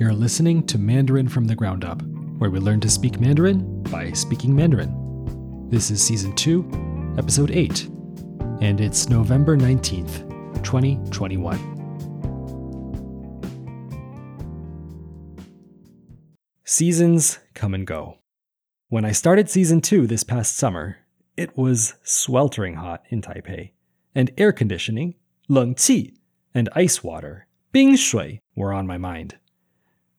You're listening to Mandarin from the Ground Up, where we learn to speak Mandarin by speaking Mandarin. This is Season 2, Episode 8, and it's November 19th, 2021. Seasons come and go. When I started Season 2 this past summer, it was sweltering hot in Taipei, and air conditioning, 冷气, and ice water, 冰水, were on my mind.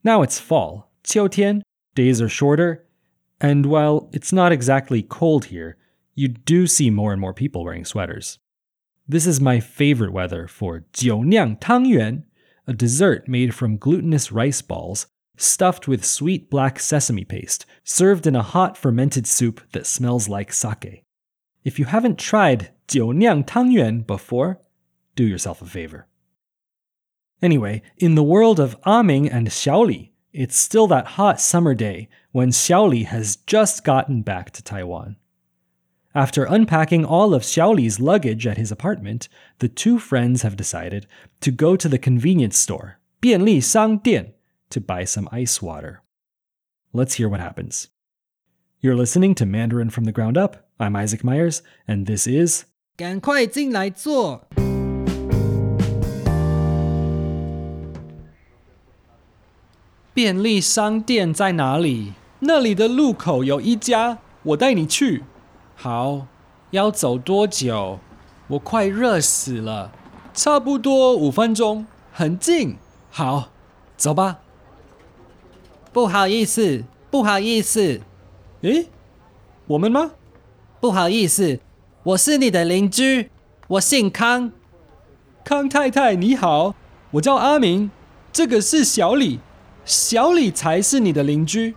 Now it's fall, Qiutian, days are shorter, and while it's not exactly cold here, you do see more and more people wearing sweaters. This is my favorite weather for jiuniang tangyuan, a dessert made from glutinous rice balls stuffed with sweet black sesame paste, served in a hot fermented soup that smells like sake. If you haven't tried jiuniang tangyuan before, do yourself a favor. Anyway, in the world of Aming and Xiaoli, it's still that hot summer day when Xiaoli has just gotten back to Taiwan. After unpacking all of Xiaoli's luggage at his apartment, the two friends have decided to go to the convenience store, 便利商店, to buy some ice water. Let's hear what happens. You're listening to Mandarin from the Ground Up. I'm Isaac Myers, and this is 赶快进来坐。 便利商店在哪里？那里的路口有一家，我带你去。好，要走多久？我快热死了。差不多五分钟，很近。好，走吧。不好意思，不好意思。诶，我们吗？不好意思，我是你的邻居，我姓康。康太太你好，我叫阿明，这个是小李，小李才是你的邻居。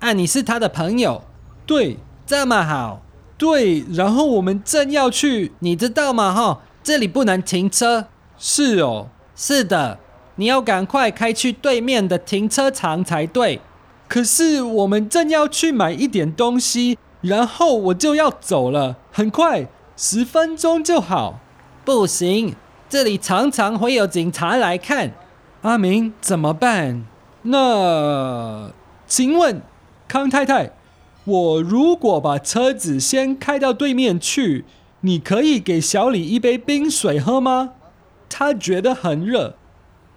啊，你是他的朋友？对，这么好。对，然后我们正要去，你知道吗？哈，这里不能停车。是哦，是的，你要赶快开去对面的停车场才对。可是我们正要去买一点东西，然后我就要走了，很快，十分钟就好。不行，这里常常会有警察来看。阿明怎么办？那，请问，康太太，我如果把车子先开到对面去，你可以给小李一杯冰水喝吗？他觉得很热。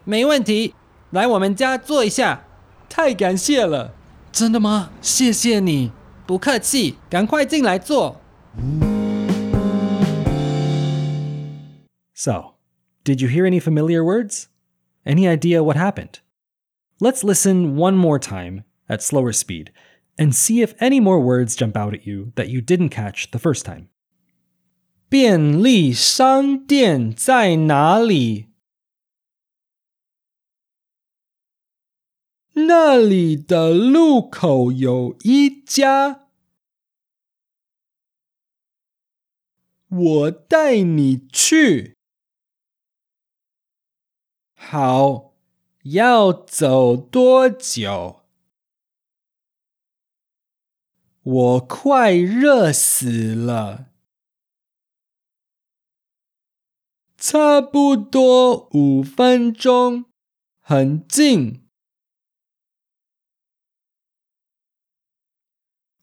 没问题，来我们家坐一下。太感谢了，真的吗？谢谢你，不客气，赶快进来坐。So, did you hear any familiar words? Any idea what happened? Let's listen one more time at slower speed and see if any more words jump out at you that you didn't catch the first time. 便利商店在哪里？那里的路口有一家，我带你去。好， 要走多久？我快热死了。差不多五分钟，很近。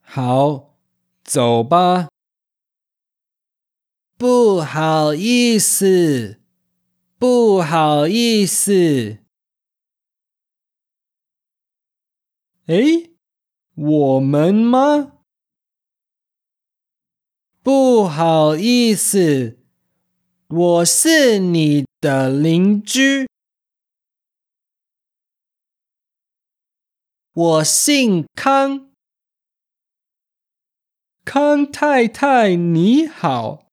好，走吧。不好意思，不好意思。诶，我们吗？不好意思，我是你的邻居，我姓康。康太太你好，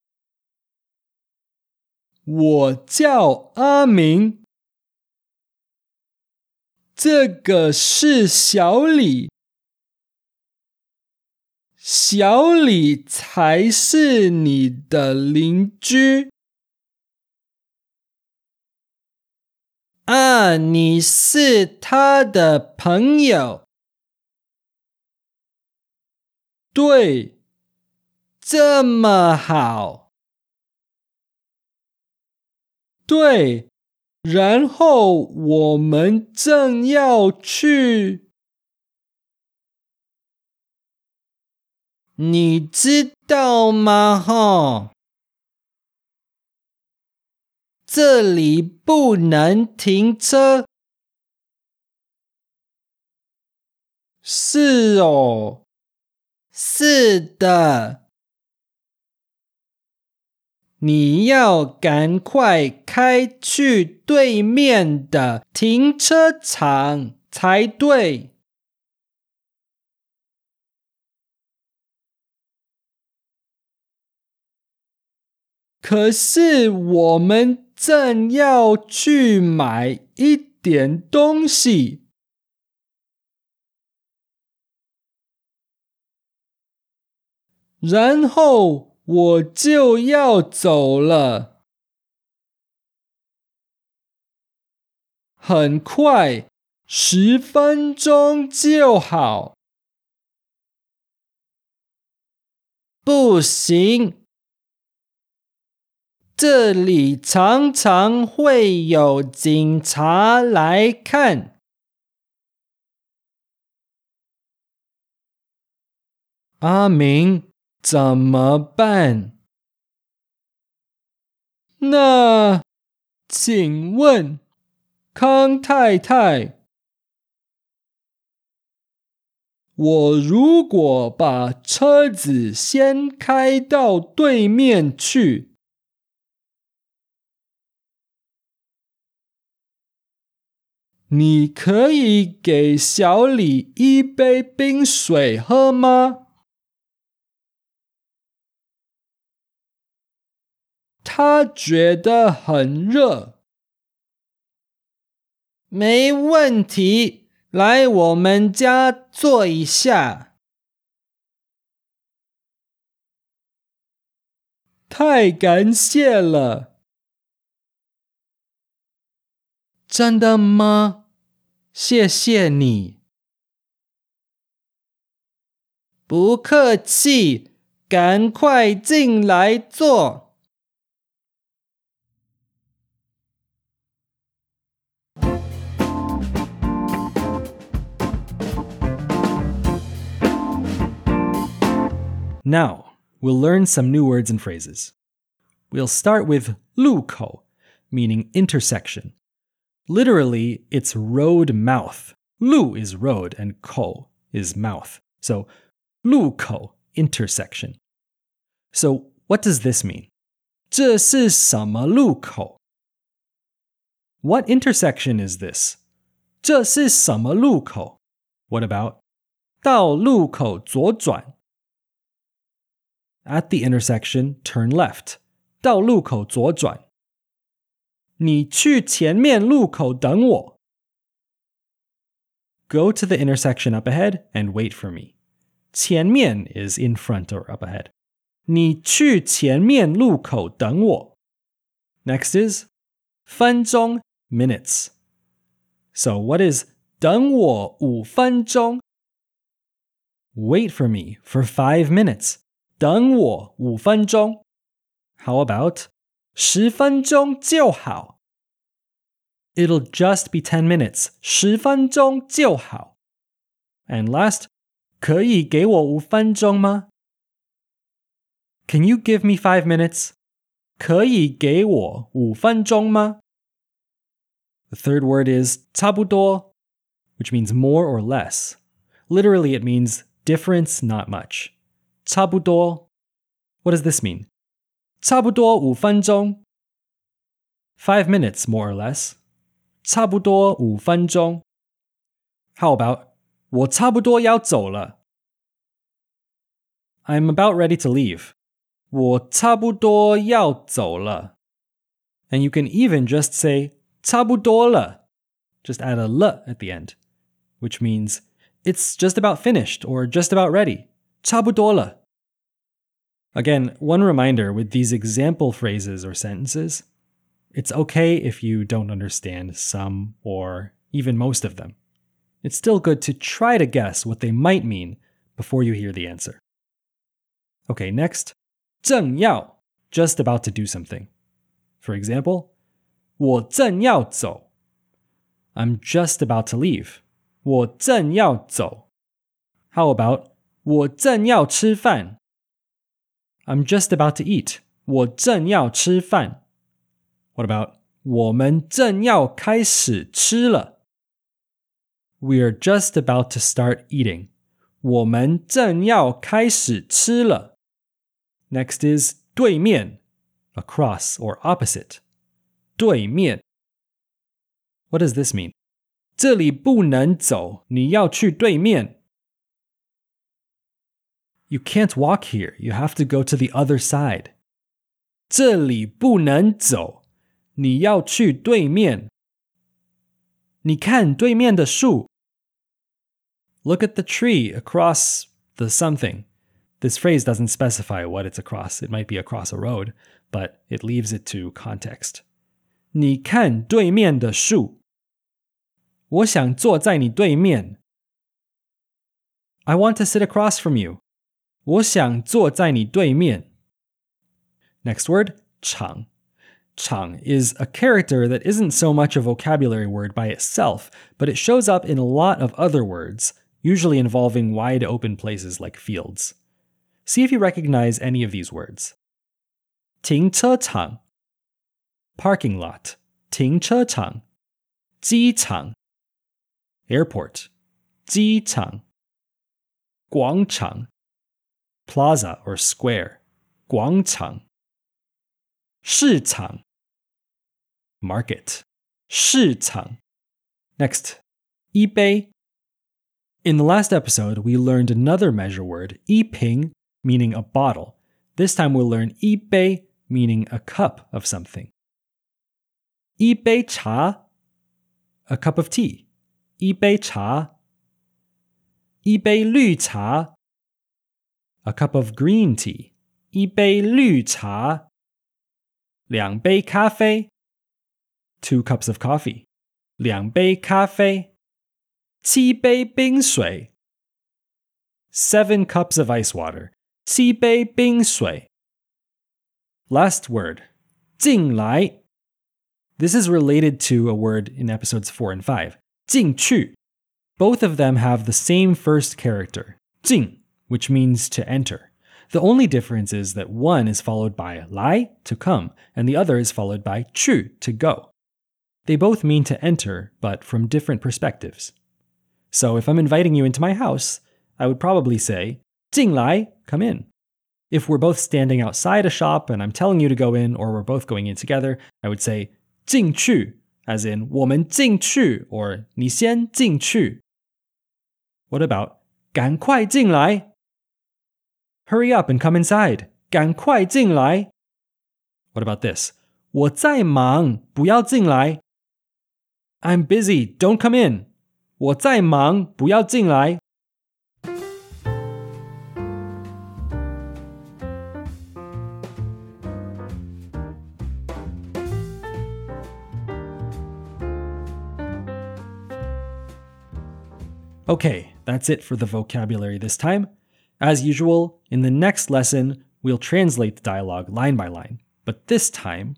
我叫阿明，这个是小李，小李才是你的邻居。啊，你是他的朋友？对。这么好，对，然后我们正要去，你知道吗？哈，这里不能停车。是哦，是的。你要赶快开去对面的停车场才对。可是我们正要去买一点东西，然后。我就要走了，很快，十分钟就好。不行，这里常常会有警察来看。阿明。怎么办？那请问康太太，我如果把车子先开到对面去，你可以给小李一杯冰水喝吗？他觉得很热，没问题，来我们家坐一下。太感谢了，真的吗？谢谢你，不客气，赶快进来坐。Now, we'll learn some new words and phrases. We'll start with 路口, meaning intersection. Literally, it's road mouth. Lu is road and ko is mouth. So, 路口 intersection. So, what does this mean? 这是什么路口? What intersection is this? 这是什么路口? What about 到路口左转? At the intersection, turn left. 到路口左转。你去前面路口等我。Go to the intersection up ahead and wait for me. 前面 is in front or up ahead. 你去前面路口等我。Next is 分钟 minutes. So what is 等我五分钟? Wait for me for five minutes. 等我五分钟。How about 十分钟就好？It'll just be ten minutes. 十分钟就好。And last, 可以给我五分钟吗？Can you give me five minutes? 可以给我五分钟吗？The third word is 差不多, which means more or less. Literally, it means difference, not much. 差不多. What does this mean? 差不多五分钟. Five minutes, more or less. 差不多五分钟. How about 我差不多要走了. I'm about ready to leave. 我差不多要走了. And you can even just say 差不多了. Just add a l at the end, which means it's just about finished or just about ready. 差不多了. Again, one reminder with these example phrases or sentences, it's okay if you don't understand some or even most of them. It's still good to try to guess what they might mean before you hear the answer. Okay, next, 正要, just about to do something. For example, 我正要走。I'm just about to leave. 我正要走。How about 我正要吃饭？I'm just about to eat. 我正要吃饭。What about 我们正要开始吃了？We are just about to start eating. 我们正要开始吃了。Next is 对面，across or opposite. 对面。What does this mean? 这里不能走，你要去对面。 You can't walk here. You have to go to the other side. 这里不能走，你要去对面。你看对面的树。Look at the tree across the something. This phrase doesn't specify what it's across. It might be across a road, but it leaves it to context. 你看对面的树。我想坐在你对面。I want to sit across from you. 我想坐在你对面。Next word, 场。场 is a character that isn't so much a vocabulary word by itself, but it shows up in a lot of other words, usually involving wide open places like fields. See if you recognize any of these words. 停车场 parking lot 停车场机场 airport 机场广场 plaza or square, 广场.市场 market. 市场. Next, yibei. In the last episode, we learned another measure word, 一瓶, meaning a bottle. This time we'll learn 一杯, meaning a cup of something. 一杯茶, a cup of tea. 一杯茶.一杯绿茶, a cup of green tea. 一杯绿茶两杯咖啡 two cups of coffee. 两杯咖啡七杯冰水 seven cups of ice water. 七杯冰水 Last word, 进来 This is related to a word in episodes 4 and 5, 进去. Both of them have the same first character, 进, which means to enter. The only difference is that one is followed by 来, to come, and the other is followed by 去, to go. They both mean to enter, but from different perspectives. So if I'm inviting you into my house, I would probably say, 进来, come in. If we're both standing outside a shop and I'm telling you to go in, or we're both going in together, I would say 进去, as in 我们进去 or 你先进去. What about 赶快进来? Hurry up and come inside. 赶快进来. What about this? 我在忙，不要进来。I'm busy, don't come in. 我在忙，不要进来。Okay, that's it for the vocabulary this time. As usual, in the next lesson, we'll translate the dialogue line by line. But this time,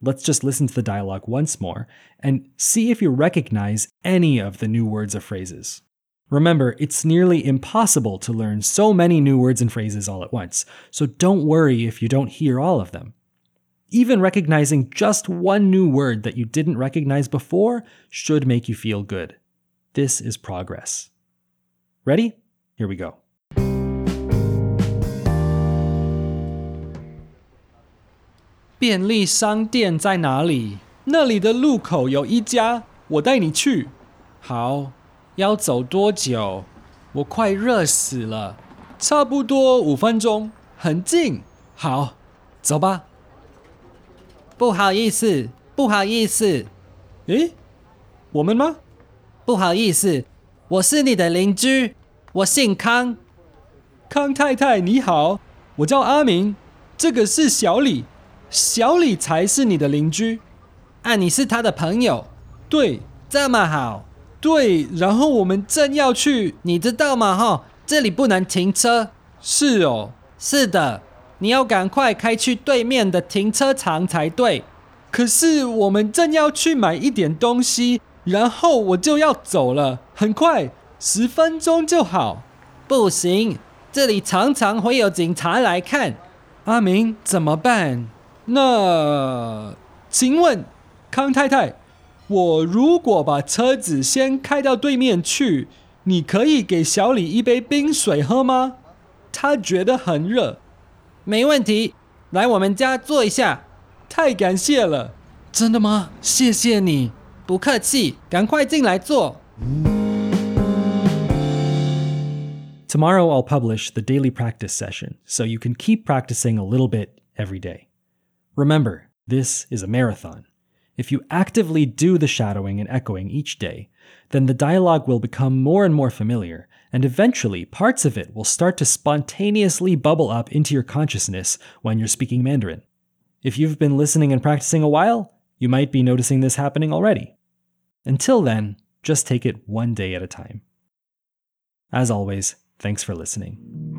let's just listen to the dialogue once more and see if you recognize any of the new words or phrases. Remember, it's nearly impossible to learn so many new words and phrases all at once, so don't worry if you don't hear all of them. Even recognizing just one new word that you didn't recognize before should make you feel good. This is progress. Ready? Here we go. 便利商店在哪里？那里的路口有一家，我带你去。好，要走多久？我快热死了，差不多五分钟，很近。好，走吧。不好意思，不好意思。诶，我们吗？不好意思，我是你的邻居，我姓康。康太太你好，我叫阿明，这个是小李，小李才是你的邻居。啊，你是他的朋友？对，这么好。对，然后我们正要去，你知道吗？哈，这里不能停车。是哦，是的，你要赶快开去对面的停车场才对。可是我们正要去买一点东西，然后我就要走了，很快，十分钟就好。不行，这里常常会有警察来看。阿明，怎么办？那，请问，康太太，我如果把车子先开到对面去，你可以给小李一杯冰水喝吗？他觉得很热。没问题，来我们家坐一下。太感谢了，真的吗？谢谢你，不客气，赶快进来坐。Tomorrow I'll publish the daily practice session so you can keep practicing a little bit every day. Remember, this is a marathon. If you actively do the shadowing and echoing each day, then the dialogue will become more and more familiar, and eventually parts of it will start to spontaneously bubble up into your consciousness when you're speaking Mandarin. If you've been listening and practicing a while, you might be noticing this happening already. Until then, just take it one day at a time. As always, thanks for listening.